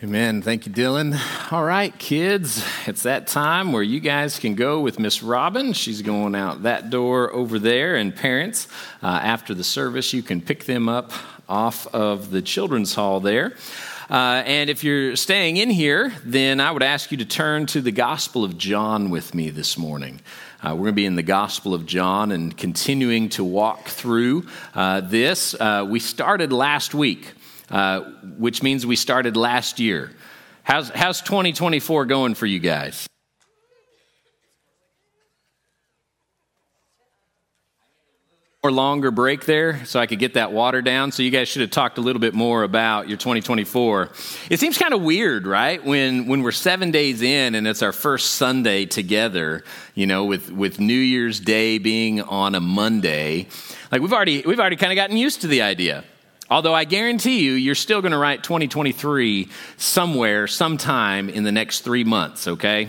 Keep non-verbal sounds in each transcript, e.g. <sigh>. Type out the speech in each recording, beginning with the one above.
Amen. Thank you, Dylan. All right, kids, it's that time where you guys can go with Miss Robin. She's going out that door over there. And parents, uh, after the service, you can pick them up off of the children's hall there. Uh, and if you're staying in here, then I would ask you to turn to the Gospel of John with me this morning. Uh, we're going to be in the Gospel of John and continuing to walk through uh, this. Uh, we started last week uh, which means we started last year. How's, how's 2024 going for you guys? Or longer break there so I could get that water down. So you guys should have talked a little bit more about your 2024. It seems kind of weird, right? When when we're seven days in and it's our first Sunday together, you know, with with New Year's Day being on a Monday. Like we've already we've already kind of gotten used to the idea. Although I guarantee you, you're still going to write 2023 somewhere, sometime in the next three months, okay?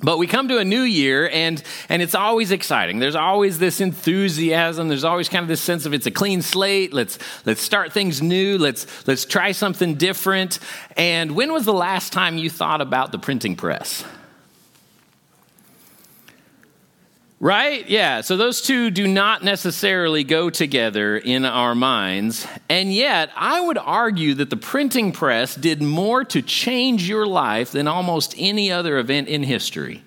But we come to a new year and, and it's always exciting. There's always this enthusiasm. There's always kind of this sense of it's a clean slate. Let's, let's start things new. Let's, let's try something different. And when was the last time you thought about the printing press? Right? Yeah. So those two do not necessarily go together in our minds. And yet, I would argue that the printing press did more to change your life than almost any other event in history.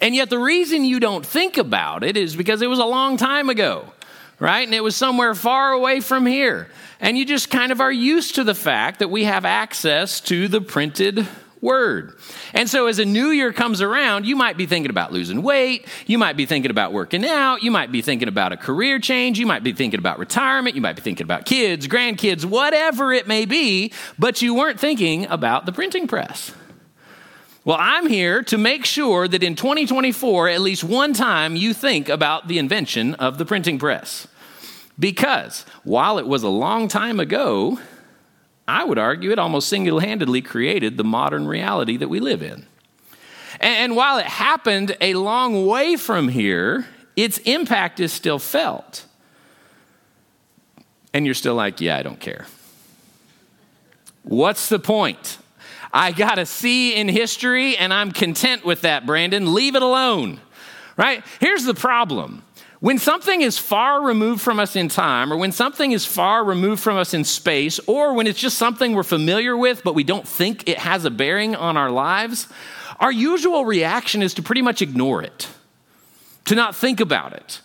And yet, the reason you don't think about it is because it was a long time ago, right? And it was somewhere far away from here. And you just kind of are used to the fact that we have access to the printed word. And so as a new year comes around, you might be thinking about losing weight, you might be thinking about working out, you might be thinking about a career change, you might be thinking about retirement, you might be thinking about kids, grandkids, whatever it may be, but you weren't thinking about the printing press. Well, I'm here to make sure that in 2024, at least one time, you think about the invention of the printing press. Because while it was a long time ago, I would argue it almost single handedly created the modern reality that we live in. And while it happened a long way from here, its impact is still felt. And you're still like, yeah, I don't care. What's the point? I got a C in history and I'm content with that, Brandon. Leave it alone. Right? Here's the problem when something is far removed from us in time, or when something is far removed from us in space, or when it's just something we're familiar with, but we don't think it has a bearing on our lives, our usual reaction is to pretty much ignore it, to not think about it,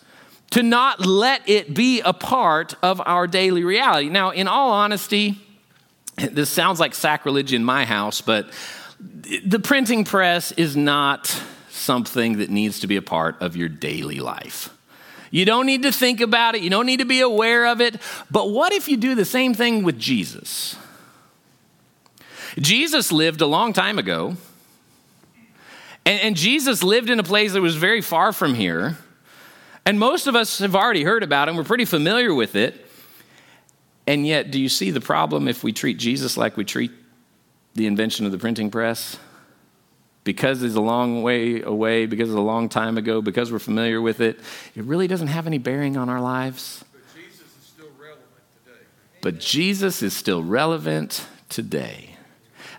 to not let it be a part of our daily reality. Now, in all honesty, <laughs> this sounds like sacrilege in my house, but the printing press is not something that needs to be a part of your daily life. You don't need to think about it, you don't need to be aware of it. But what if you do the same thing with Jesus? Jesus lived a long time ago, and, and Jesus lived in a place that was very far from here. And most of us have already heard about him, we're pretty familiar with it. And yet, do you see the problem if we treat Jesus like we treat the invention of the printing press? Because it's a long way away, because it's a long time ago, because we're familiar with it, it really doesn't have any bearing on our lives. But Jesus is still relevant today. But Jesus is still relevant today.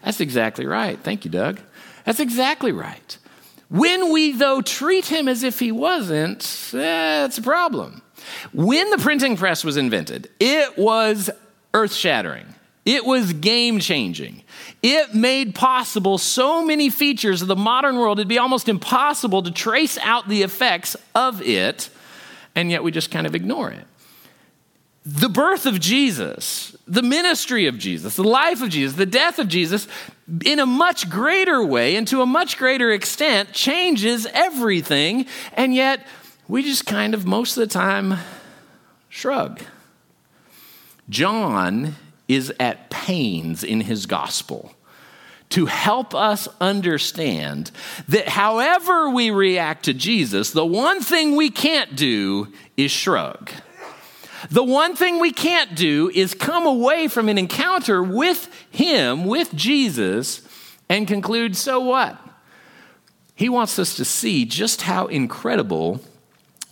That's exactly right. Thank you, Doug. That's exactly right. When we, though, treat him as if he wasn't, that's a problem. When the printing press was invented, it was earth shattering. It was game changing. It made possible so many features of the modern world, it'd be almost impossible to trace out the effects of it, and yet we just kind of ignore it. The birth of Jesus, the ministry of Jesus, the life of Jesus, the death of Jesus, in a much greater way and to a much greater extent, changes everything, and yet we just kind of most of the time shrug. John is at pains in his gospel to help us understand that however we react to Jesus, the one thing we can't do is shrug. The one thing we can't do is come away from an encounter with Him, with Jesus, and conclude, so what? He wants us to see just how incredible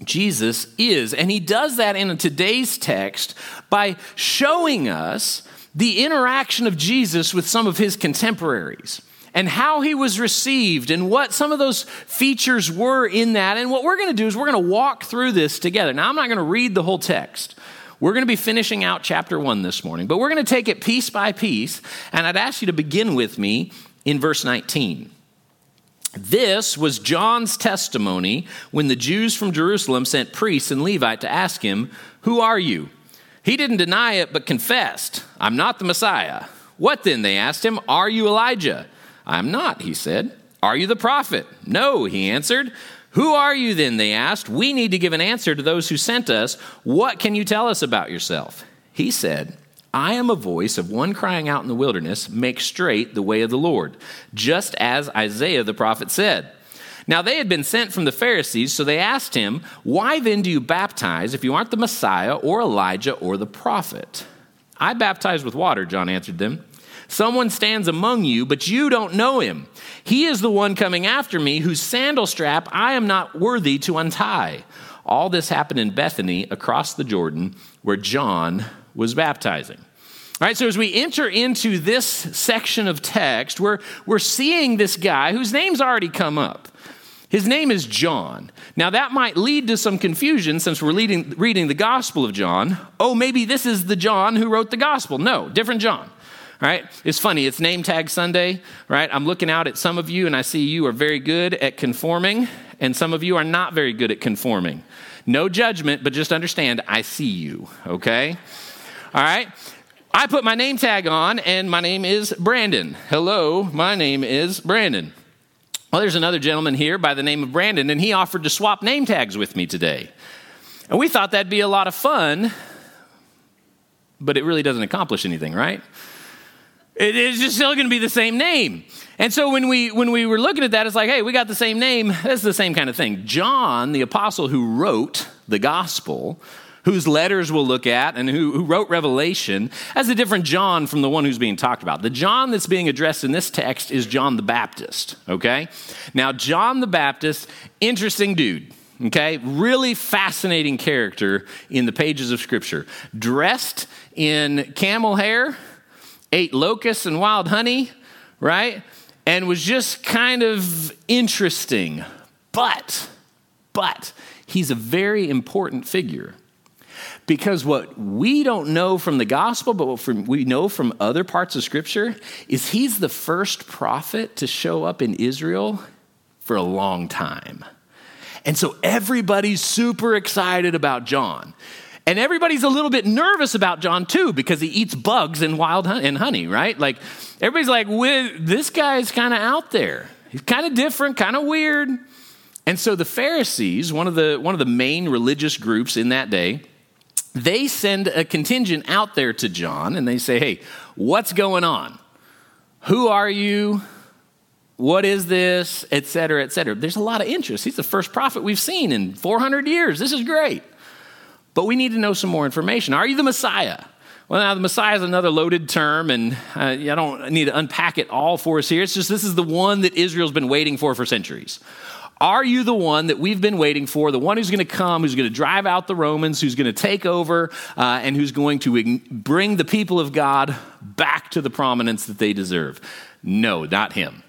Jesus is. And He does that in today's text by showing us the interaction of Jesus with some of his contemporaries and how he was received and what some of those features were in that. And what we're going to do is we're going to walk through this together. Now, I'm not going to read the whole text. We're going to be finishing out chapter one this morning, but we're going to take it piece by piece. And I'd ask you to begin with me in verse 19. This was John's testimony when the Jews from Jerusalem sent priests and Levite to ask him, Who are you? He didn't deny it, but confessed, I'm not the Messiah. What then? They asked him, Are you Elijah? I'm not, he said. Are you the prophet? No, he answered. Who are you then? They asked. We need to give an answer to those who sent us. What can you tell us about yourself? He said, I am a voice of one crying out in the wilderness, make straight the way of the Lord, just as Isaiah the prophet said. Now they had been sent from the Pharisees, so they asked him, Why then do you baptize if you aren't the Messiah or Elijah or the prophet? I baptize with water, John answered them. Someone stands among you, but you don't know him. He is the one coming after me, whose sandal strap I am not worthy to untie. All this happened in Bethany across the Jordan, where John was baptizing. All right, so as we enter into this section of text, we're, we're seeing this guy whose name's already come up. His name is John. Now, that might lead to some confusion since we're leading, reading the Gospel of John. Oh, maybe this is the John who wrote the Gospel. No, different John right? It's funny, it's name tag Sunday, right? I'm looking out at some of you and I see you are very good at conforming, and some of you are not very good at conforming. No judgment, but just understand I see you, okay? All right? I put my name tag on, and my name is Brandon. Hello, my name is Brandon. Well, there's another gentleman here by the name of Brandon, and he offered to swap name tags with me today. And we thought that'd be a lot of fun, but it really doesn't accomplish anything, right? It is just still going to be the same name. And so when we when we were looking at that, it's like, hey, we got the same name. That's the same kind of thing. John, the apostle who wrote the gospel, whose letters we'll look at, and who, who wrote Revelation, as a different John from the one who's being talked about. The John that's being addressed in this text is John the Baptist. Okay? Now, John the Baptist, interesting dude. Okay, really fascinating character in the pages of Scripture. Dressed in camel hair, ate locusts and wild honey, right? And was just kind of interesting. But, but, he's a very important figure. Because what we don't know from the gospel, but what we know from other parts of scripture, is he's the first prophet to show up in Israel for a long time. And so everybody's super excited about John. And everybody's a little bit nervous about John too because he eats bugs and wild honey, and honey, right? Like everybody's like, this guy's kind of out there. He's kind of different, kind of weird. And so the Pharisees, one of the one of the main religious groups in that day, they send a contingent out there to John and they say, "Hey, what's going on? Who are you? What is this? Etc. Etc." There's a lot of interest. He's the first prophet we've seen in 400 years. This is great. But we need to know some more information. Are you the Messiah? Well, now the Messiah is another loaded term, and uh, I don't need to unpack it all for us here. It's just this is the one that Israel's been waiting for for centuries. Are you the one that we've been waiting for, the one who's going to come, who's going to drive out the Romans, who's going to take over, uh, and who's going to bring the people of God back to the prominence that they deserve? No, not him.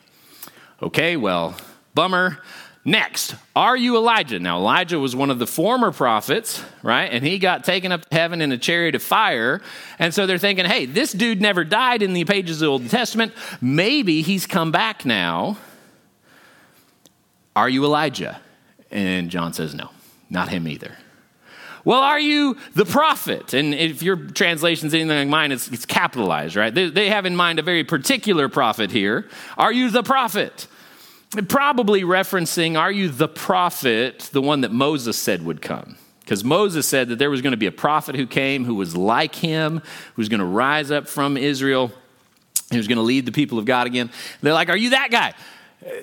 Okay, well, bummer. Next, are you Elijah? Now, Elijah was one of the former prophets, right? And he got taken up to heaven in a chariot of fire. And so they're thinking, hey, this dude never died in the pages of the Old Testament. Maybe he's come back now. Are you Elijah? And John says, no, not him either. Well, are you the prophet? And if your translation's anything like mine, it's, it's capitalized, right? They, they have in mind a very particular prophet here. Are you the prophet? Probably referencing, are you the prophet, the one that Moses said would come? Because Moses said that there was going to be a prophet who came who was like him, who was going to rise up from Israel, he was going to lead the people of God again. They're like, Are you that guy?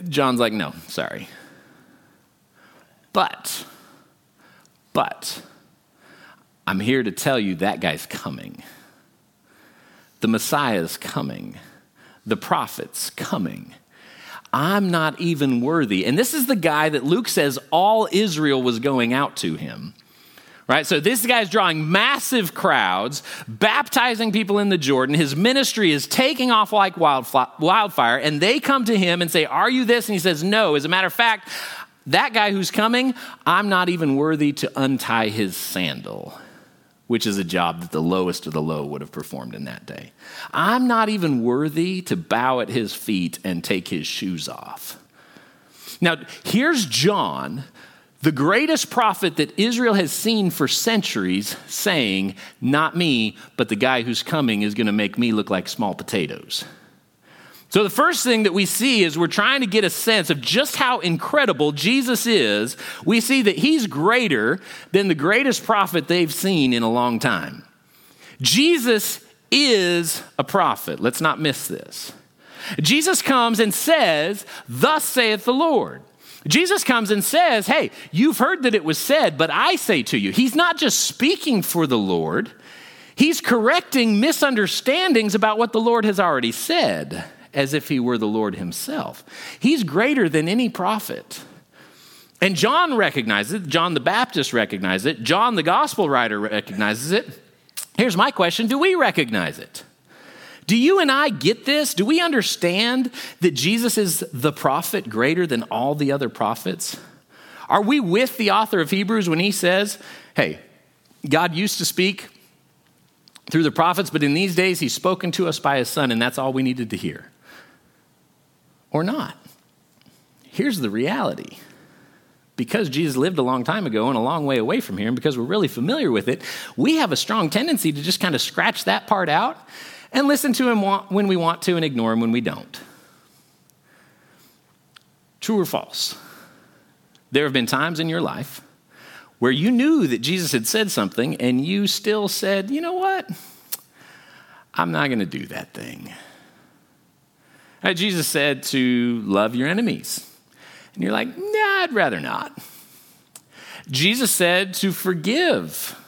John's like, No, sorry. But, but, I'm here to tell you that guy's coming. The Messiah's coming. The prophet's coming. I'm not even worthy. And this is the guy that Luke says all Israel was going out to him, Right? So this guy's drawing massive crowds, baptizing people in the Jordan. His ministry is taking off like wildfire, and they come to him and say, Are you this? And he says, No. As a matter of fact, that guy who's coming, I'm not even worthy to untie his sandal, which is a job that the lowest of the low would have performed in that day. I'm not even worthy to bow at his feet and take his shoes off. Now, here's John, the greatest prophet that Israel has seen for centuries, saying, Not me, but the guy who's coming is going to make me look like small potatoes. So, the first thing that we see is we're trying to get a sense of just how incredible Jesus is. We see that he's greater than the greatest prophet they've seen in a long time. Jesus is a prophet. Let's not miss this. Jesus comes and says, Thus saith the Lord. Jesus comes and says, Hey, you've heard that it was said, but I say to you, he's not just speaking for the Lord, he's correcting misunderstandings about what the Lord has already said as if he were the Lord himself. He's greater than any prophet. And John recognizes it, John the Baptist recognizes it, John the gospel writer recognizes it. Here's my question Do we recognize it? Do you and I get this? Do we understand that Jesus is the prophet greater than all the other prophets? Are we with the author of Hebrews when he says, hey, God used to speak through the prophets, but in these days he's spoken to us by his son, and that's all we needed to hear? Or not. Here's the reality. Because Jesus lived a long time ago and a long way away from here, and because we're really familiar with it, we have a strong tendency to just kind of scratch that part out and listen to him when we want to and ignore him when we don't. True or false? There have been times in your life where you knew that Jesus had said something and you still said, you know what? I'm not going to do that thing. Uh, Jesus said to love your enemies. And you're like, nah, I'd rather not. Jesus said to forgive.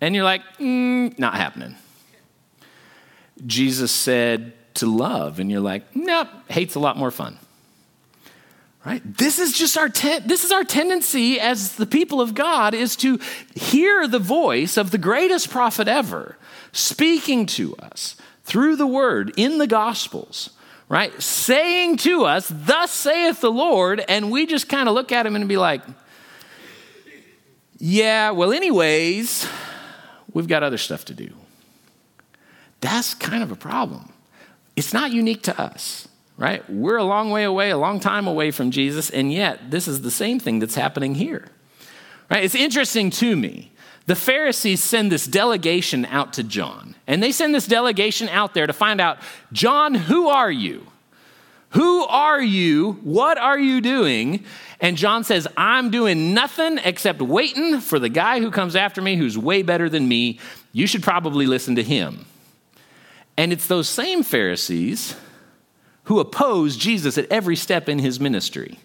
And you're like, mm, not happening. Jesus said to love. And you're like, nope, hate's a lot more fun. Right? This is just our ten- this is our tendency as the people of God is to hear the voice of the greatest prophet ever speaking to us through the word in the gospels right? Saying to us, Thus saith the Lord, and we just kind of look at him and be like, Yeah, well, anyways, we've got other stuff to do. That's kind of a problem. It's not unique to us, right? We're a long way away, a long time away from Jesus, and yet this is the same thing that's happening here. Right? It's interesting to me the Pharisees send this delegation out to John. And they send this delegation out there to find out, John, who are you? Who are you? What are you doing? And John says, I'm doing nothing except waiting for the guy who comes after me who's way better than me. You should probably listen to him. And it's those same Pharisees who oppose Jesus at every step in his ministry.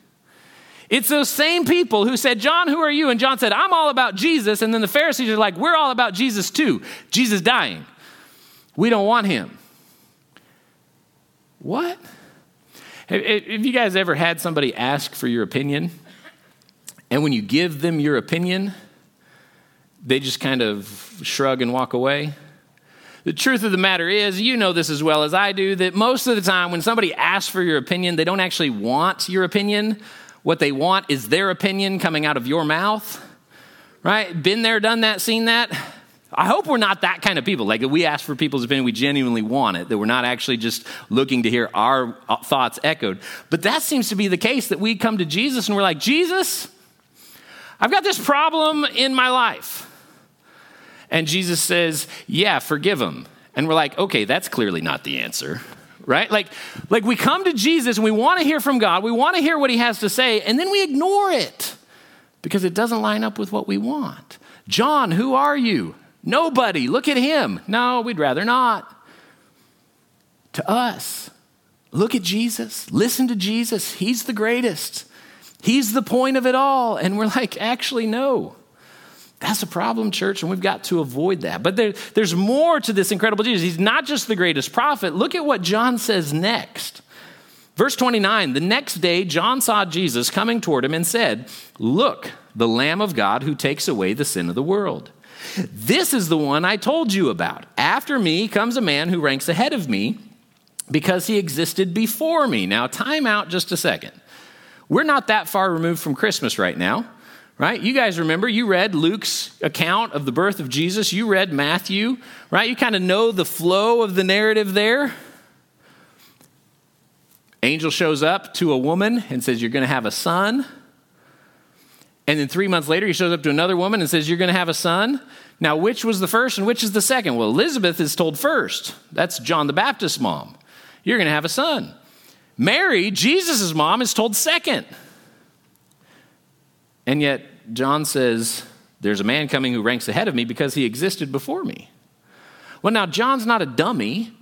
It's those same people who said, John, who are you? And John said, I'm all about Jesus. And then the Pharisees are like, We're all about Jesus too. Jesus dying. We don't want him. What? Have you guys ever had somebody ask for your opinion? And when you give them your opinion, they just kind of shrug and walk away? The truth of the matter is, you know this as well as I do, that most of the time when somebody asks for your opinion, they don't actually want your opinion. What they want is their opinion coming out of your mouth, right? Been there, done that, seen that. I hope we're not that kind of people. Like, we ask for people's opinion, we genuinely want it, that we're not actually just looking to hear our thoughts echoed. But that seems to be the case that we come to Jesus and we're like, Jesus, I've got this problem in my life. And Jesus says, Yeah, forgive him. And we're like, Okay, that's clearly not the answer right? Like, like we come to Jesus and we want to hear from God, we want to hear what he has to say, and then we ignore it because it doesn't line up with what we want. John, who are you? Nobody. Look at him. No, we'd rather not. To us, look at Jesus. Listen to Jesus. He's the greatest. He's the point of it all. And we're like, actually, no. That's a problem, church, and we've got to avoid that. But there, there's more to this incredible Jesus. He's not just the greatest prophet. Look at what John says next. Verse 29 The next day, John saw Jesus coming toward him and said, Look, the Lamb of God who takes away the sin of the world. This is the one I told you about. After me comes a man who ranks ahead of me because he existed before me. Now, time out just a second. We're not that far removed from Christmas right now, right? You guys remember, you read Luke's account of the birth of Jesus, you read Matthew, right? You kind of know the flow of the narrative there. Angel shows up to a woman and says, You're going to have a son. And then three months later, he shows up to another woman and says, You're going to have a son. Now, which was the first and which is the second? Well, Elizabeth is told first. That's John the Baptist's mom. You're going to have a son. Mary, Jesus' mom, is told second. And yet, John says, There's a man coming who ranks ahead of me because he existed before me. Well, now, John's not a dummy,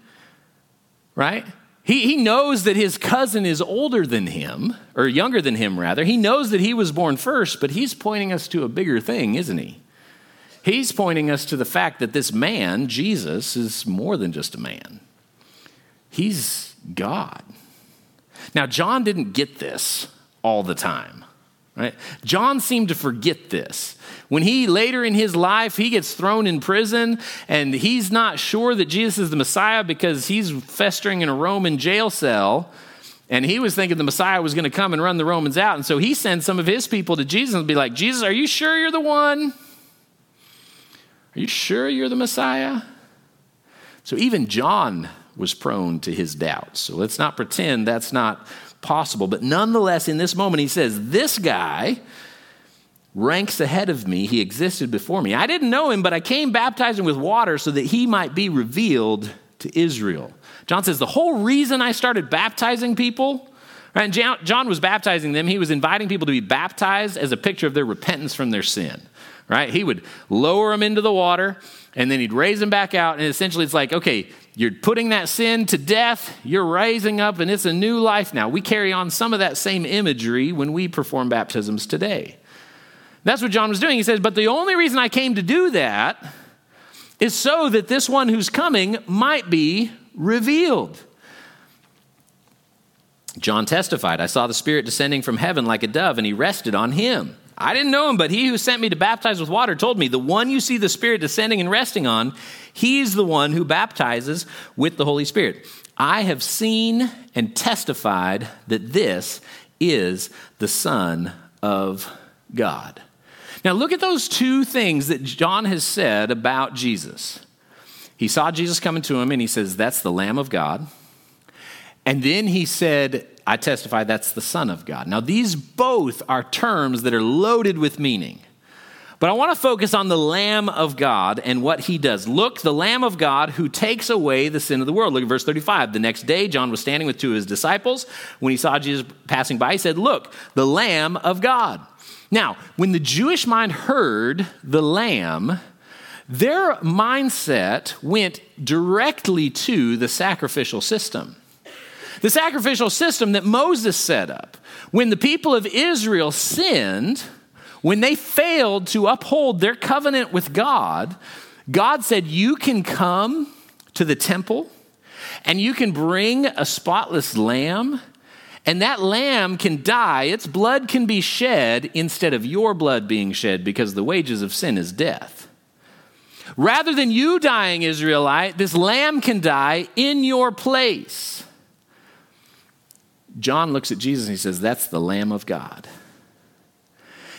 right? He, he knows that his cousin is older than him, or younger than him, rather. He knows that he was born first, but he's pointing us to a bigger thing, isn't he? He's pointing us to the fact that this man, Jesus, is more than just a man, he's God. Now, John didn't get this all the time. Right? John seemed to forget this. When he later in his life he gets thrown in prison and he's not sure that Jesus is the Messiah because he's festering in a Roman jail cell and he was thinking the Messiah was going to come and run the Romans out and so he sends some of his people to Jesus and be like, "Jesus, are you sure you're the one? Are you sure you're the Messiah?" So even John was prone to his doubts. So let's not pretend that's not possible. But nonetheless, in this moment, he says, This guy ranks ahead of me. He existed before me. I didn't know him, but I came baptizing with water so that he might be revealed to Israel. John says, The whole reason I started baptizing people, right, and John was baptizing them, he was inviting people to be baptized as a picture of their repentance from their sin, right? He would lower them into the water and then he'd raise them back out. And essentially, it's like, okay, you're putting that sin to death, you're raising up, and it's a new life now. We carry on some of that same imagery when we perform baptisms today. That's what John was doing. He says, But the only reason I came to do that is so that this one who's coming might be revealed. John testified, I saw the Spirit descending from heaven like a dove, and he rested on him. I didn't know him, but he who sent me to baptize with water told me, The one you see the Spirit descending and resting on, he's the one who baptizes with the Holy Spirit. I have seen and testified that this is the Son of God. Now, look at those two things that John has said about Jesus. He saw Jesus coming to him, and he says, That's the Lamb of God. And then he said, I testify that's the Son of God. Now, these both are terms that are loaded with meaning. But I want to focus on the Lamb of God and what he does. Look, the Lamb of God who takes away the sin of the world. Look at verse 35. The next day, John was standing with two of his disciples. When he saw Jesus passing by, he said, Look, the Lamb of God. Now, when the Jewish mind heard the Lamb, their mindset went directly to the sacrificial system. The sacrificial system that Moses set up. When the people of Israel sinned, when they failed to uphold their covenant with God, God said, You can come to the temple and you can bring a spotless lamb, and that lamb can die. Its blood can be shed instead of your blood being shed because the wages of sin is death. Rather than you dying, Israelite, this lamb can die in your place. John looks at Jesus and he says, That's the Lamb of God.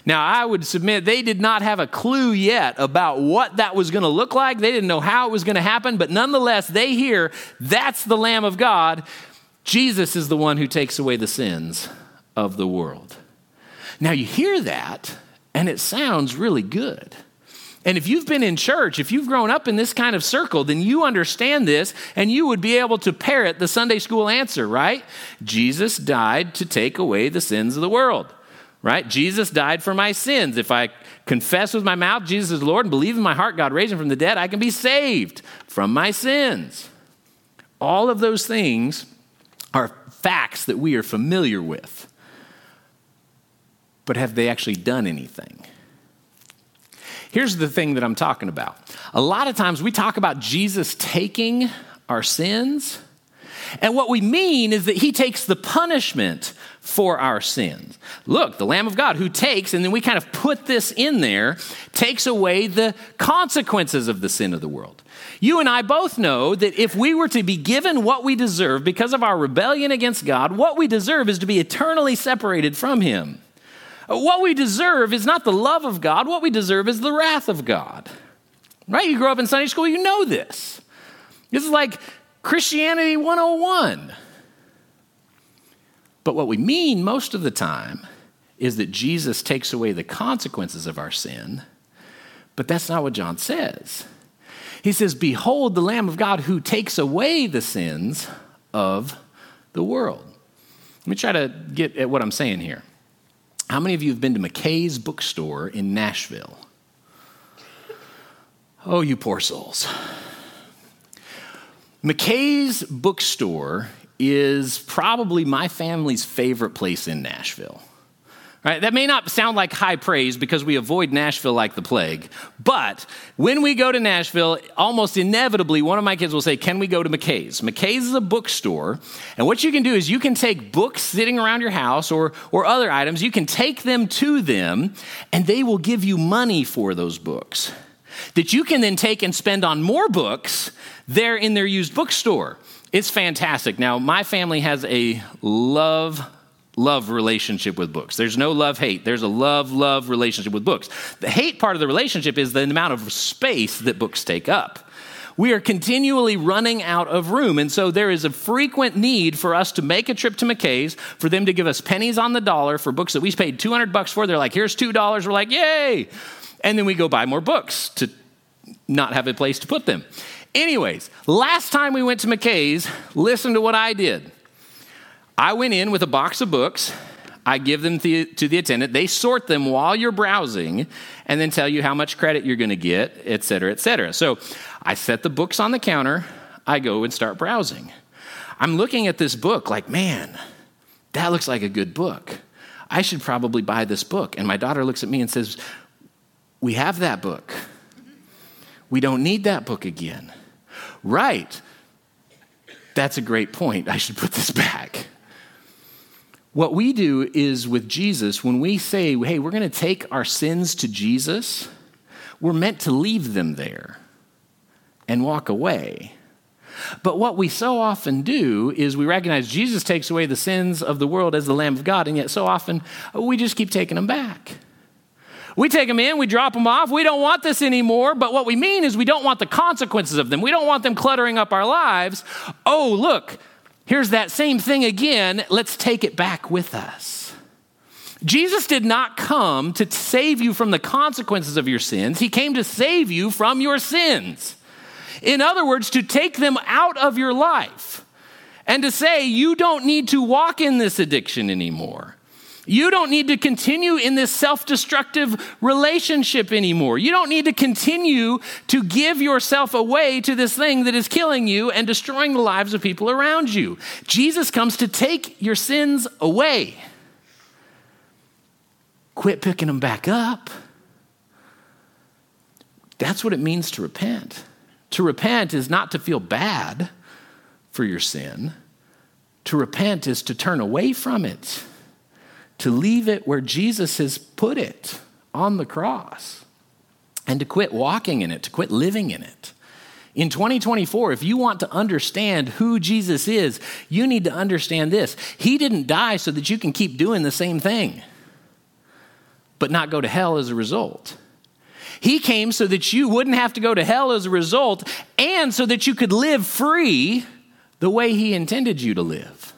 Now, I would submit they did not have a clue yet about what that was going to look like. They didn't know how it was going to happen, but nonetheless, they hear that's the Lamb of God. Jesus is the one who takes away the sins of the world. Now, you hear that, and it sounds really good. And if you've been in church, if you've grown up in this kind of circle, then you understand this and you would be able to parrot the Sunday school answer, right? Jesus died to take away the sins of the world, right? Jesus died for my sins. If I confess with my mouth Jesus is Lord and believe in my heart God raised him from the dead, I can be saved from my sins. All of those things are facts that we are familiar with. But have they actually done anything? Here's the thing that I'm talking about. A lot of times we talk about Jesus taking our sins, And what we mean is that he takes the punishment for our sins. Look, the Lamb of God who takes, and then we kind of put this in there, takes away the consequences of the sin of the world. You and I both know that if we were to be given what we deserve because of our rebellion against God, what we deserve is to be eternally separated from Him. What we deserve is not the love of God, what we deserve is the wrath of God. Right? You grow up in Sunday school, you know this. This is like Christianity 101. But what we mean most of the time is that Jesus takes away the consequences of our sin, but that's not what John says. He says, Behold the Lamb of God who takes away the sins of the world. Let me try to get at what I'm saying here. How many of you have been to McKay's bookstore in Nashville? Oh, you poor souls. McKay's bookstore is probably my family's favorite place in Nashville. Right? That may not sound like high praise because we avoid Nashville like the plague, but when we go to Nashville, almost inevitably, one of my kids will say, Can we go to McKay's? McKay's is a bookstore, and what you can do is you can take books sitting around your house or, or other items, you can take them to them, and they will give you money for those books that you can then take and spend on more books there in their used bookstore. It's fantastic. Now, my family has a love love relationship with books. There's no love hate. There's a love love relationship with books. The hate part of the relationship is the amount of space that books take up. We are continually running out of room. And so there is a frequent need for us to make a trip to McKay's, for them to give us pennies on the dollar for books that we paid 200 bucks for. They're like, here's $2. We're like, yay. And then we go buy more books to not have a place to put them. Anyways, last time we went to McKay's, listen to what I did. I went in with a box of books. I give them to, to the attendant. They sort them while you're browsing and then tell you how much credit you're going to get, et cetera, et cetera. So I set the books on the counter. I go and start browsing. I'm looking at this book like, man, that looks like a good book. I should probably buy this book. And my daughter looks at me and says, We have that book. We don't need that book again. Right. That's a great point. I should put this back. What we do is with Jesus, when we say, hey, we're going to take our sins to Jesus, we're meant to leave them there and walk away. But what we so often do is we recognize Jesus takes away the sins of the world as the Lamb of God, and yet so often we just keep taking them back. We take them in, we drop them off. We don't want this anymore. But what we mean is we don't want the consequences of them. We don't want them cluttering up our lives. Oh, look, Here's that same thing again. Let's take it back with us. Jesus did not come to save you from the consequences of your sins, He came to save you from your sins. In other words, to take them out of your life and to say, you don't need to walk in this addiction anymore. You don't need to continue in this self destructive relationship anymore. You don't need to continue to give yourself away to this thing that is killing you and destroying the lives of people around you. Jesus comes to take your sins away. Quit picking them back up. That's what it means to repent. To repent is not to feel bad for your sin, to repent is to turn away from it to leave it where Jesus has put it on the cross, and to quit walking in it, to quit living in it. In 2024, if you want to understand who Jesus is, you need to understand this. He didn't die so that you can keep doing the same thing, but not go to hell as a result. He came so that you wouldn't have to go to hell as a result, and so that you could live free the way He intended you to live.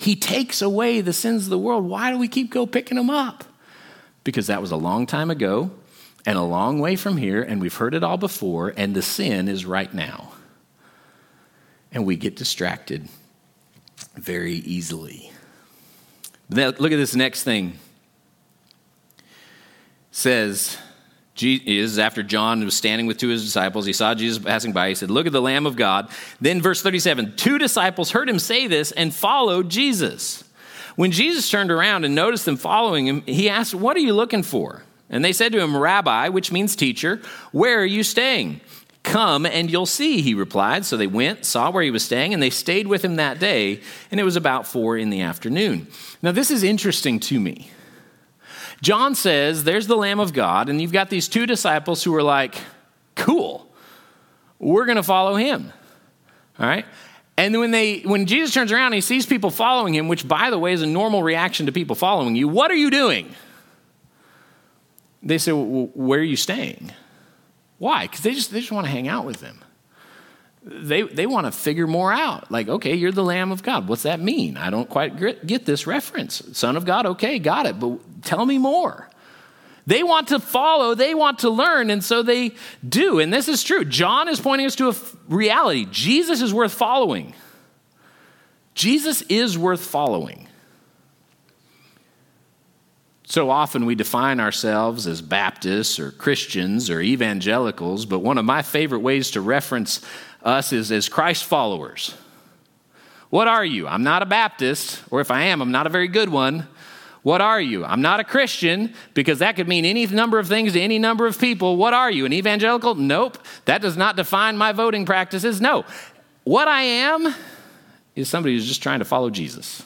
He takes away the sins of the world. Why do we keep go picking them up? Because that was a long time ago and a long way from here, and we've heard it all before, and the sin is right now. And we get distracted very easily. Now, look at this next thing. It says, is after John was standing with two of his disciples. He saw Jesus passing by. He said, Look at the Lamb of God. Then, verse 37 two disciples heard him say this and followed Jesus. When Jesus turned around and noticed them following him, he asked, What are you looking for? And they said to him, Rabbi, which means teacher, where are you staying? Come and you'll see, he replied. So they went, saw where he was staying, and they stayed with him that day, and it was about four in the afternoon. Now, this is interesting to me. John says, There's the Lamb of God, and you've got these two disciples who are like, Cool, we're going to follow him. All right? And when, they, when Jesus turns around he sees people following him, which, by the way, is a normal reaction to people following you, what are you doing? They say, well, Where are you staying? Why? Because they just, they just want to hang out with him. They, they want to figure more out. Like, okay, you're the Lamb of God. What's that mean? I don't quite get this reference. Son of God, okay, got it. But tell me more. They want to follow, they want to learn, and so they do. And this is true. John is pointing us to a reality Jesus is worth following. Jesus is worth following. So often we define ourselves as Baptists or Christians or evangelicals, but one of my favorite ways to reference us is as Christ followers. What are you? I'm not a Baptist, or if I am, I'm not a very good one. What are you? I'm not a Christian because that could mean any number of things to any number of people. What are you? An evangelical? Nope. That does not define my voting practices. No. What I am is somebody who's just trying to follow Jesus.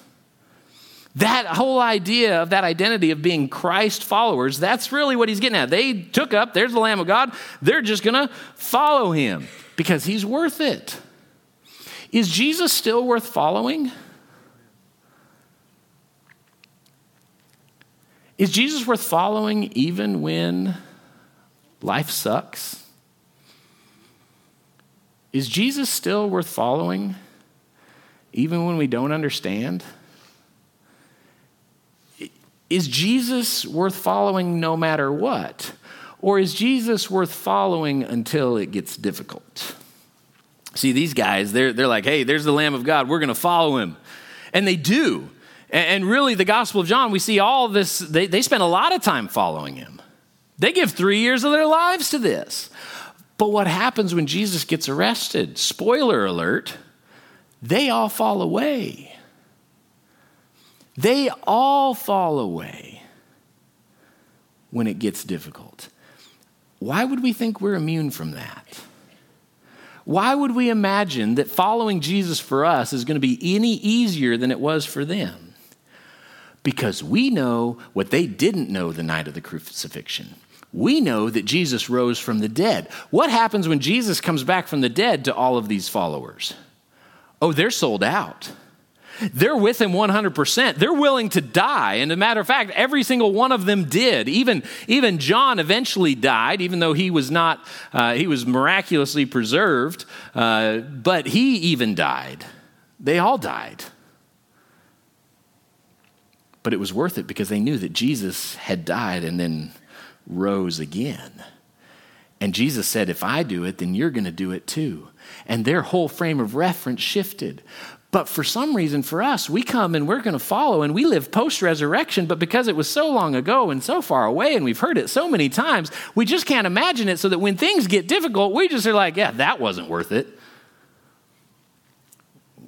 That whole idea of that identity of being Christ followers, that's really what he's getting at. They took up, there's the Lamb of God, they're just going to follow him because he's worth it. Is Jesus still worth following? Is Jesus worth following even when life sucks? Is Jesus still worth following even when we don't understand? Is Jesus worth following no matter what? Or is Jesus worth following until it gets difficult? See, these guys, they're, they're like, hey, there's the Lamb of God. We're going to follow him. And they do. And, really, the Gospel of John, we see all this, they, they spend a lot of time following him. They give three years of their lives to this. But what happens when Jesus gets arrested? Spoiler alert, they all fall away. They all fall away when it gets difficult. Why would we think we're immune from that? Why would we imagine that following Jesus for us is going to be any easier than it was for them? Because we know what they didn't know the night of the crucifixion. We know that Jesus rose from the dead. What happens when Jesus comes back from the dead to all of these followers? Oh, they're sold out. They're with him 100%. They're willing to die. And as a matter of fact, every single one of them did. Even, even John eventually died, even though he was not, uh, he was miraculously preserved, uh, but he even died. They all died. But it was worth it because they knew that Jesus had died and then rose again. And Jesus said, If I do it, then you're going to do it too. And their whole frame of reference shifted. But for some reason, for us, we come and we're going to follow and we live post resurrection. But because it was so long ago and so far away and we've heard it so many times, we just can't imagine it. So that when things get difficult, we just are like, yeah, that wasn't worth it.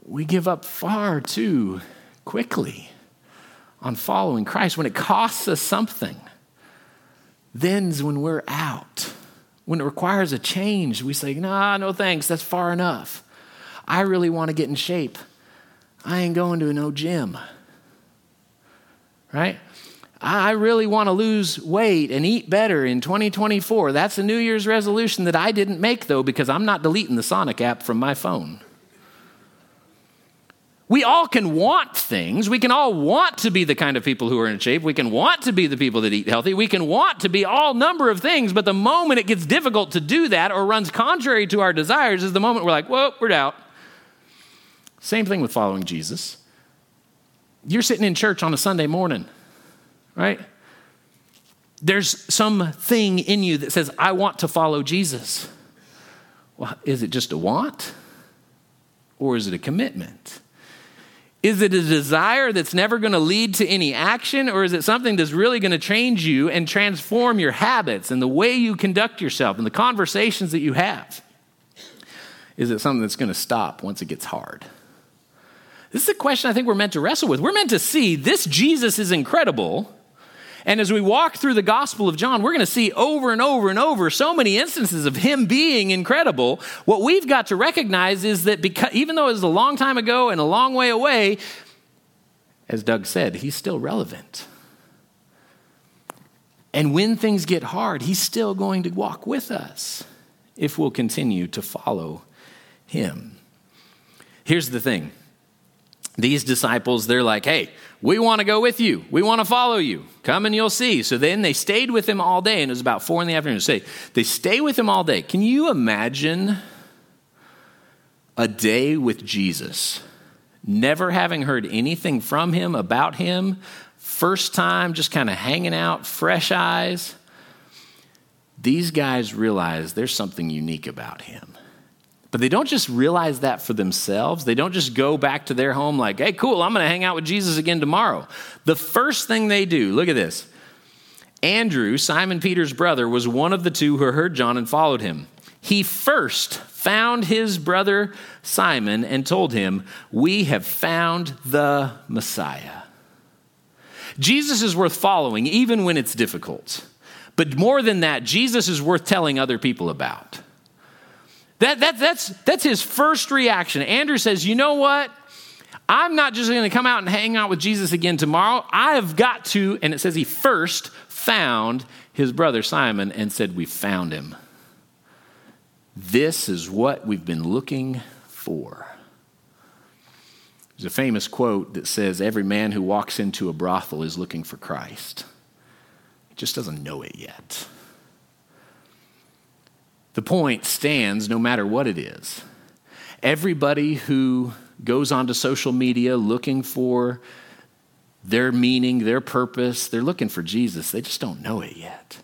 We give up far too quickly on following Christ when it costs us something. Then's when we're out. When it requires a change, we say, nah, no thanks, that's far enough. I really want to get in shape. I ain't going to no gym. Right? I really want to lose weight and eat better in 2024. That's a New Year's resolution that I didn't make, though, because I'm not deleting the Sonic app from my phone. We all can want things. We can all want to be the kind of people who are in shape. We can want to be the people that eat healthy. We can want to be all number of things. But the moment it gets difficult to do that or runs contrary to our desires is the moment we're like, whoa, we're out. Same thing with following Jesus. You're sitting in church on a Sunday morning, right? There's something in you that says, I want to follow Jesus. Well, is it just a want? Or is it a commitment? Is it a desire that's never going to lead to any action, or is it something that's really going to change you and transform your habits and the way you conduct yourself and the conversations that you have? Is it something that's going to stop once it gets hard? This is a question I think we're meant to wrestle with. We're meant to see this Jesus is incredible, And as we walk through the Gospel of John, we're going to see over and over and over so many instances of him being incredible. What we've got to recognize is that because, even though it was a long time ago and a long way away, as Doug said, he's still relevant. And when things get hard, he's still going to walk with us if we'll continue to follow him. Here's the thing these disciples, they're like, hey, we want to go with you. We want to follow you. Come and you'll see. So then they stayed with him all day, and it was about four in the afternoon. Say, they stay with him all day. Can you imagine a day with Jesus? Never having heard anything from him, about him, first time just kind of hanging out, fresh eyes. These guys realize there's something unique about him. But they don't just realize that for themselves. They don't just go back to their home like, hey, cool, I'm going to hang out with Jesus again tomorrow. The first thing they do, look at this. Andrew, Simon Peter's brother, was one of the two who heard John and followed him. He first found his brother Simon and told him, We have found the Messiah. Jesus is worth following, even when it's difficult. But more than that, Jesus is worth telling other people about. That, that, that's, that's his first reaction. Andrew says, You know what? I'm not just going to come out and hang out with Jesus again tomorrow. I have got to, and it says he first found his brother Simon and said, We found him. This is what we've been looking for. There's a famous quote that says, Every man who walks into a brothel is looking for Christ. He just doesn't know it yet. The point stands no matter what it is. Everybody who goes onto social media looking for their meaning, their purpose, they're looking for Jesus. They just don't know it yet.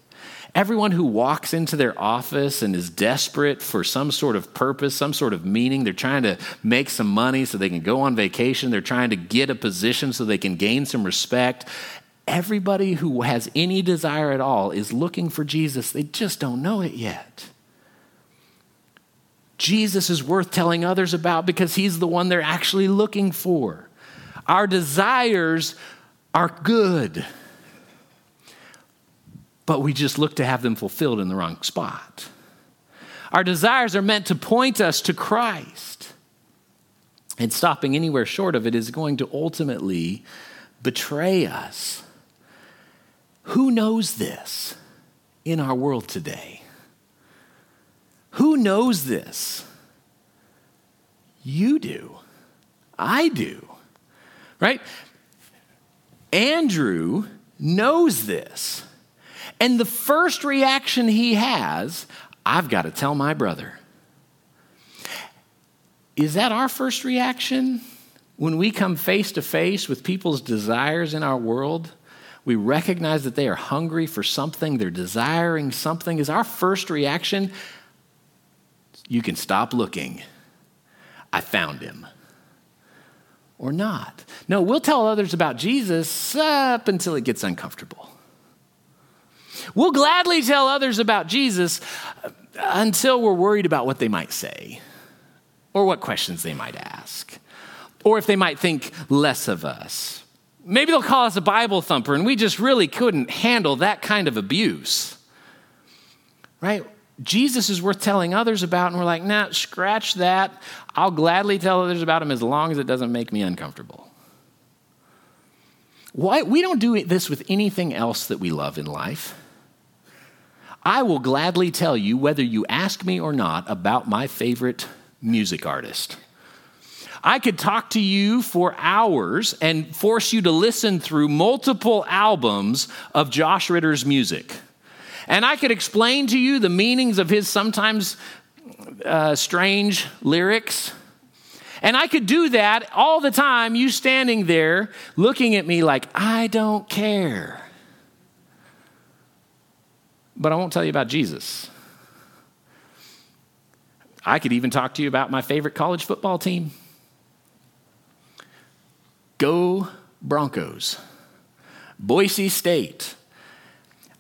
Everyone who walks into their office and is desperate for some sort of purpose, some sort of meaning, they're trying to make some money so they can go on vacation, they're trying to get a position so they can gain some respect. Everybody who has any desire at all is looking for Jesus. They just don't know it yet. Jesus is worth telling others about because he's the one they're actually looking for. Our desires are good, but we just look to have them fulfilled in the wrong spot. Our desires are meant to point us to Christ. And stopping anywhere short of it is going to ultimately betray us. Who knows this in our world today? Who knows this? You do. I do. Right? Andrew knows this. And the first reaction he has, I've got to tell my brother. Is that our first reaction when we come face to face with people's desires in our world? We recognize that they are hungry for something, they're desiring something. Is our first reaction, you can stop looking. I found him. Or not. No, we'll tell others about Jesus up until it gets uncomfortable. We'll gladly tell others about Jesus until we're worried about what they might say, or what questions they might ask, or if they might think less of us. Maybe they'll call us a Bible thumper, and we just really couldn't handle that kind of abuse. Right? Jesus is worth telling others about, and we're like, nah, scratch that. I'll gladly tell others about him as long as it doesn't make me uncomfortable. Why? We don't do this with anything else that we love in life. I will gladly tell you, whether you ask me or not, about my favorite music artist. I could talk to you for hours and force you to listen through multiple albums of Josh Ritter's music. And I could explain to you the meanings of his sometimes uh, strange lyrics. And I could do that all the time, you standing there looking at me like, I don't care. But I won't tell you about Jesus. I could even talk to you about my favorite college football team. Go Broncos. Boise State.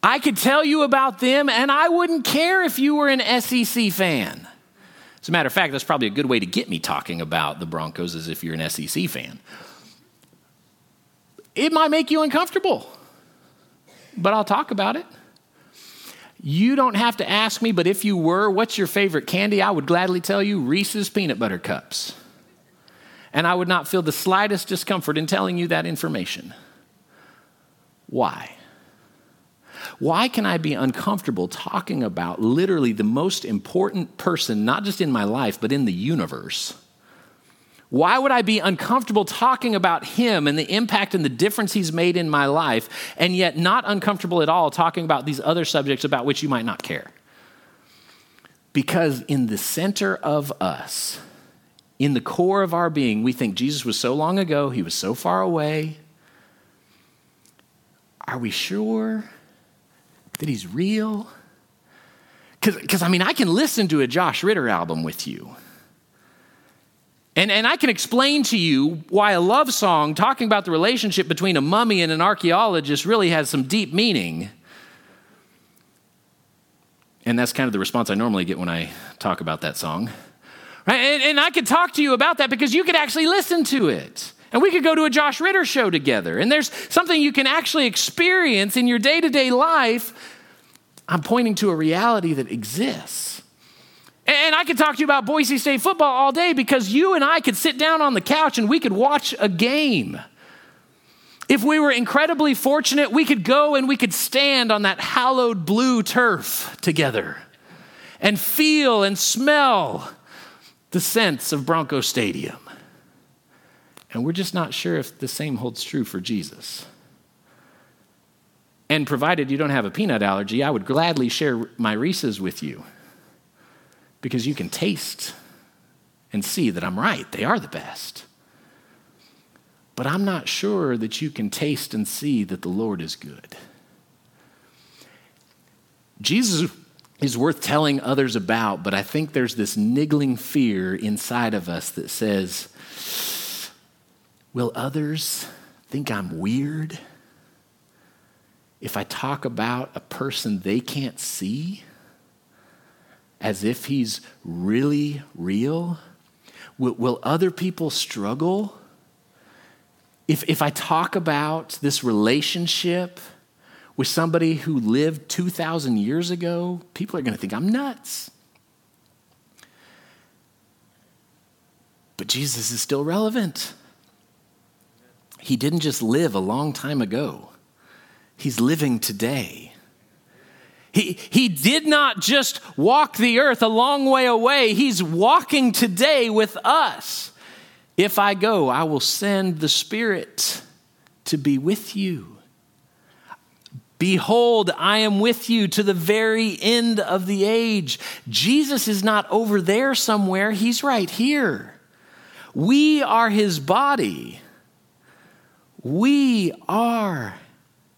I could tell you about them, and I wouldn't care if you were an SEC fan. As a matter of fact, that's probably a good way to get me talking about the Broncos as if you're an SEC fan. It might make you uncomfortable. but I'll talk about it. You don't have to ask me, but if you were, what's your favorite candy? I would gladly tell you Reese's peanut butter cups. And I would not feel the slightest discomfort in telling you that information. Why? Why can I be uncomfortable talking about literally the most important person, not just in my life, but in the universe? Why would I be uncomfortable talking about him and the impact and the difference he's made in my life, and yet not uncomfortable at all talking about these other subjects about which you might not care? Because in the center of us, in the core of our being, we think Jesus was so long ago, he was so far away. Are we sure that he's real? Because, I mean, I can listen to a Josh Ritter album with you. And, and I can explain to you why a love song talking about the relationship between a mummy and an archaeologist really has some deep meaning. And that's kind of the response I normally get when I talk about that song. Right? And, and I could talk to you about that because you could actually listen to it. And we could go to a Josh Ritter show together. And there's something you can actually experience in your day to day life. I'm pointing to a reality that exists. And I could talk to you about Boise State football all day because you and I could sit down on the couch and we could watch a game. If we were incredibly fortunate, we could go and we could stand on that hallowed blue turf together and feel and smell the scents of Bronco Stadium. And we're just not sure if the same holds true for Jesus. And provided you don't have a peanut allergy, I would gladly share my Reese's with you because you can taste and see that I'm right. They are the best. But I'm not sure that you can taste and see that the Lord is good. Jesus is worth telling others about, but I think there's this niggling fear inside of us that says, Will others think I'm weird if I talk about a person they can't see? as if he's really real? Will, will other people struggle? If, if I talk about this relationship with somebody who lived 2,000 years ago, people are going to think I'm nuts. But Jesus is still relevant. He didn't just live a long time ago, He's living today. He, he did not just walk the earth a long way away, He's walking today with us. If I go, I will send the Spirit to be with you. Behold, I am with you to the very end of the age. Jesus is not over there somewhere, He's right here. We are His body. We are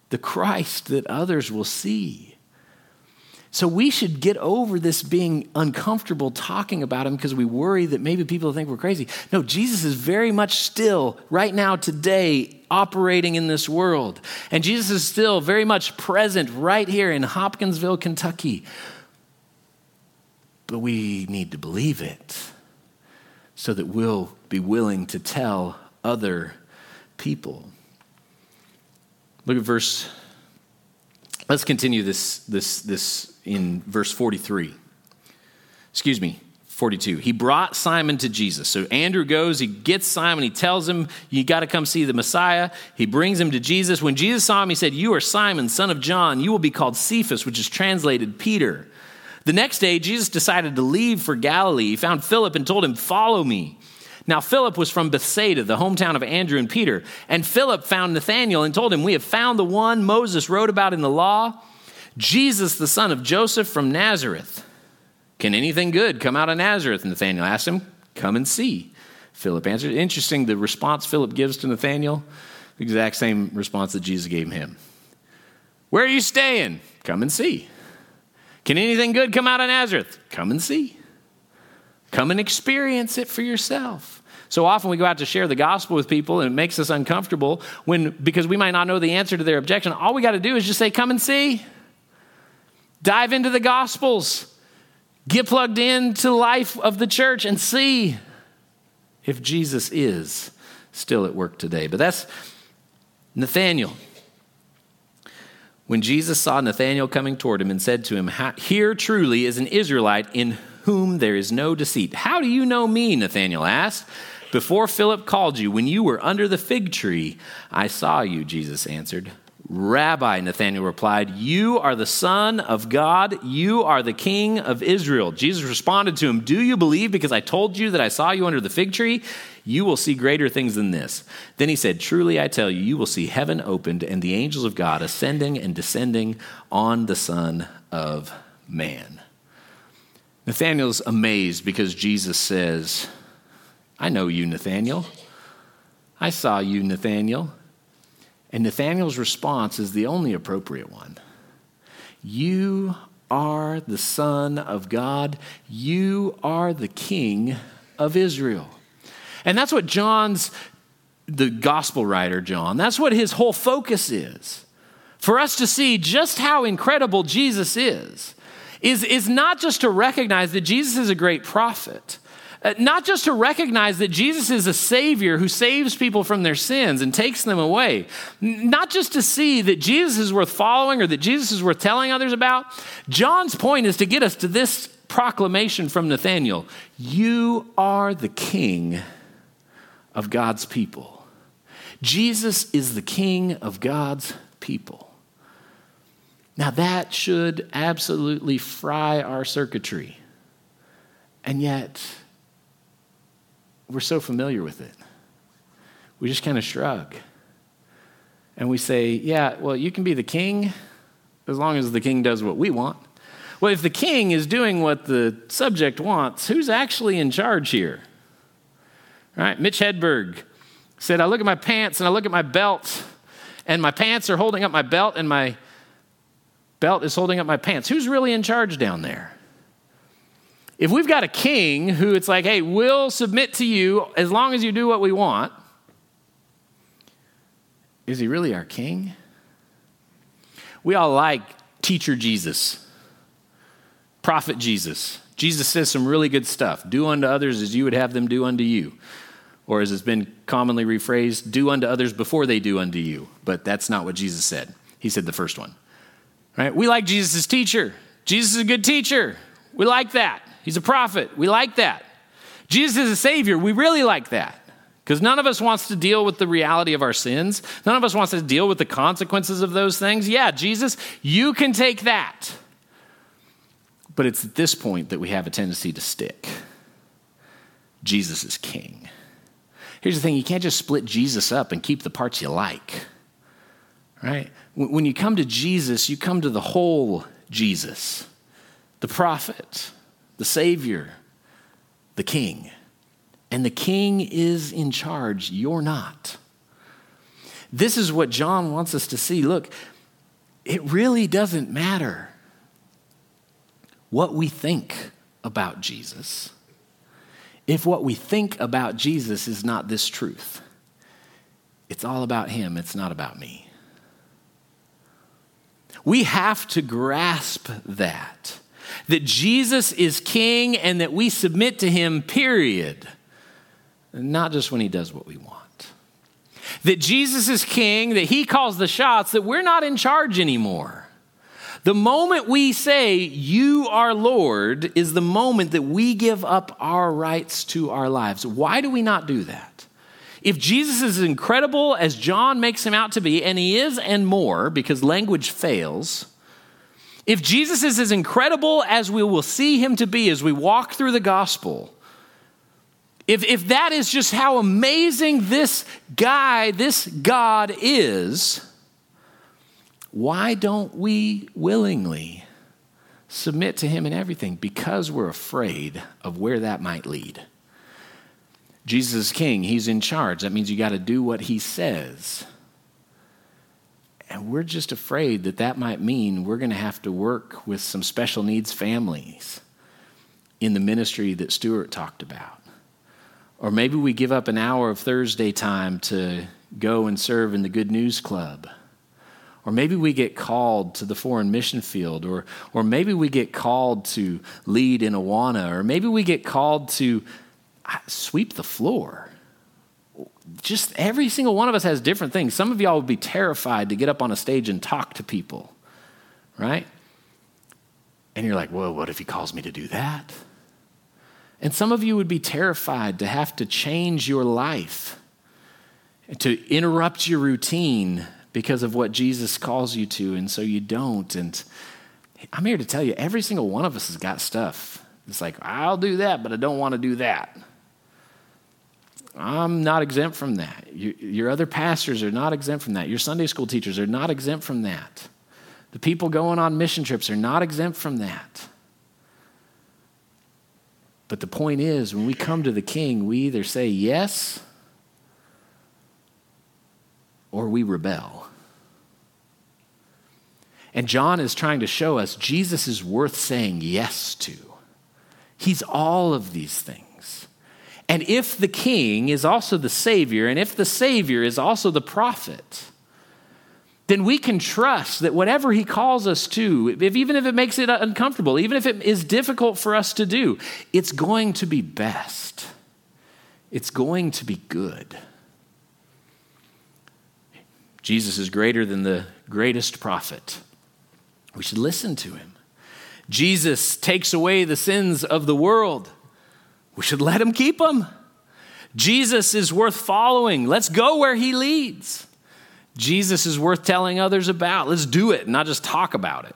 the Christ that others will see. So we should get over this being uncomfortable talking about him because we worry that maybe people think we're crazy. No, Jesus is very much still, right now, today, operating in this world. And Jesus is still very much present right here in Hopkinsville, Kentucky. But we need to believe it so that we'll be willing to tell other people. Look at verse Let's continue this, this, this in verse 43. Excuse me, 42. He brought Simon to Jesus. So Andrew goes, he gets Simon, he tells him, You got to come see the Messiah. He brings him to Jesus. When Jesus saw him, he said, You are Simon, son of John. You will be called Cephas, which is translated Peter. The next day, Jesus decided to leave for Galilee. He found Philip and told him, Follow me. Now, Philip was from Bethsaida, the hometown of Andrew and Peter. And Philip found Nathanael and told him, We have found the one Moses wrote about in the law, Jesus, the son of Joseph from Nazareth. Can anything good come out of Nazareth? Nathanael asked him, Come and see. Philip answered. Interesting, the response Philip gives to Nathanael, the exact same response that Jesus gave him. Where are you staying? Come and see. Can anything good come out of Nazareth? Come and see. Come and experience it for yourself. So often we go out to share the gospel with people and it makes us uncomfortable when because we might not know the answer to their objection. All we got to do is just say come and see. Dive into the gospels. Get plugged into life of the church and see if Jesus is still at work today. But that's Nathanael. when Jesus saw Nathanael coming toward him and said to him, Here truly is an Israelite in whom there is no deceit. How do you know me? Nathanael asked. Before Philip called you, when you were under the fig tree, I saw you, Jesus answered. Rabbi, Nathanael replied, You are the Son of God. You are the King of Israel. Jesus responded to him, Do you believe because I told you that I saw you under the fig tree? You will see greater things than this. Then he said, Truly I tell you, you will see heaven opened and the angels of God ascending and descending on the Son of Man. Nathanael's amazed because Jesus says, I know you, Nathanael. I saw you, Nathanael. And Nathanael's response is the only appropriate one. You are the Son of God. You are the King of Israel. And that's what John's, the gospel writer, John, that's what his whole focus is. For us to see just how incredible Jesus is, is, is not just to recognize that Jesus is a great prophet uh, not just to recognize that Jesus is a Savior who saves people from their sins and takes them away, not just to see that Jesus is worth following or that Jesus is worth telling others about. John's point is to get us to this proclamation from Nathanael You are the King of God's people. Jesus is the King of God's people. Now, that should absolutely fry our circuitry. And yet, we're so familiar with it. We just kind of shrug. And we say, yeah, well, you can be the king as long as the king does what we want. Well, if the king is doing what the subject wants, who's actually in charge here? Right? Mitch Hedberg said, I look at my pants and I look at my belt, and my pants are holding up my belt, and my belt is holding up my pants. Who's really in charge down there? If we've got a king who it's like, hey, we'll submit to you as long as you do what we want, is he really our king? We all like teacher Jesus, prophet Jesus. Jesus says some really good stuff. Do unto others as you would have them do unto you. Or as it's been commonly rephrased, do unto others before they do unto you. But that's not what Jesus said. He said the first one. Right? We like Jesus as teacher. Jesus is a good teacher. We like that. He's a prophet. We like that. Jesus is a savior. We really like that. Because none of us wants to deal with the reality of our sins. None of us wants to deal with the consequences of those things. Yeah, Jesus, you can take that. But it's at this point that we have a tendency to stick. Jesus is king. Here's the thing you can't just split Jesus up and keep the parts you like. Right? When you come to Jesus, you come to the whole Jesus, the prophet, the Savior, the King. And the King is in charge. You're not. This is what John wants us to see. Look, it really doesn't matter what we think about Jesus if what we think about Jesus is not this truth. It's all about Him, it's not about me. We have to grasp that that Jesus is king and that we submit to him, period. Not just when he does what we want. That Jesus is king, that he calls the shots, that we're not in charge anymore. The moment we say, You are Lord, is the moment that we give up our rights to our lives. Why do we not do that? If Jesus is incredible as John makes him out to be, and he is and more, because language fails, if Jesus is as incredible as we will see him to be as we walk through the gospel, if, if that is just how amazing this guy, this God is, why don't we willingly submit to him in everything? Because we're afraid of where that might lead. Jesus is king, he's in charge. That means you got to do what he says. And we're just afraid that that might mean we're going to have to work with some special needs families in the ministry that Stuart talked about. Or maybe we give up an hour of Thursday time to go and serve in the Good News Club. Or maybe we get called to the foreign mission field. Or, or maybe we get called to lead in Awana. Or maybe we get called to sweep the floor just every single one of us has different things. Some of y'all would be terrified to get up on a stage and talk to people. right? And you're like, well, what if he calls me to do that? And some of you would be terrified to have to change your life, to interrupt your routine because of what Jesus calls you to, and so you don't. And I'm here to tell you, every single one of us has got stuff. It's like, I'll do that, but I don't want to do that. I'm not exempt from that. your other pastors are not exempt from that. Your Sunday school teachers are not exempt from that. The people going on mission trips are not exempt from that. But the point is, when we come to the king, we either say yes or we rebel. And John is trying to show us Jesus is worth saying yes to. He's all of these things. And if the king is also the Savior, and if the Savior is also the prophet, then we can trust that whatever he calls us to, if, even if it makes it uncomfortable, even if it is difficult for us to do, it's going to be best. It's going to be good. Jesus is greater than the greatest prophet. We should listen to him. Jesus takes away the sins of the world. We should let him keep them. Jesus is worth following. Let's go where he leads. Jesus is worth telling others about. Let's do it, not just talk about it.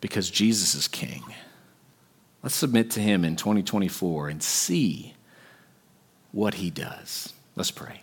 Because Jesus is king. Let's submit to him in 2024 and see what he does. Let's pray.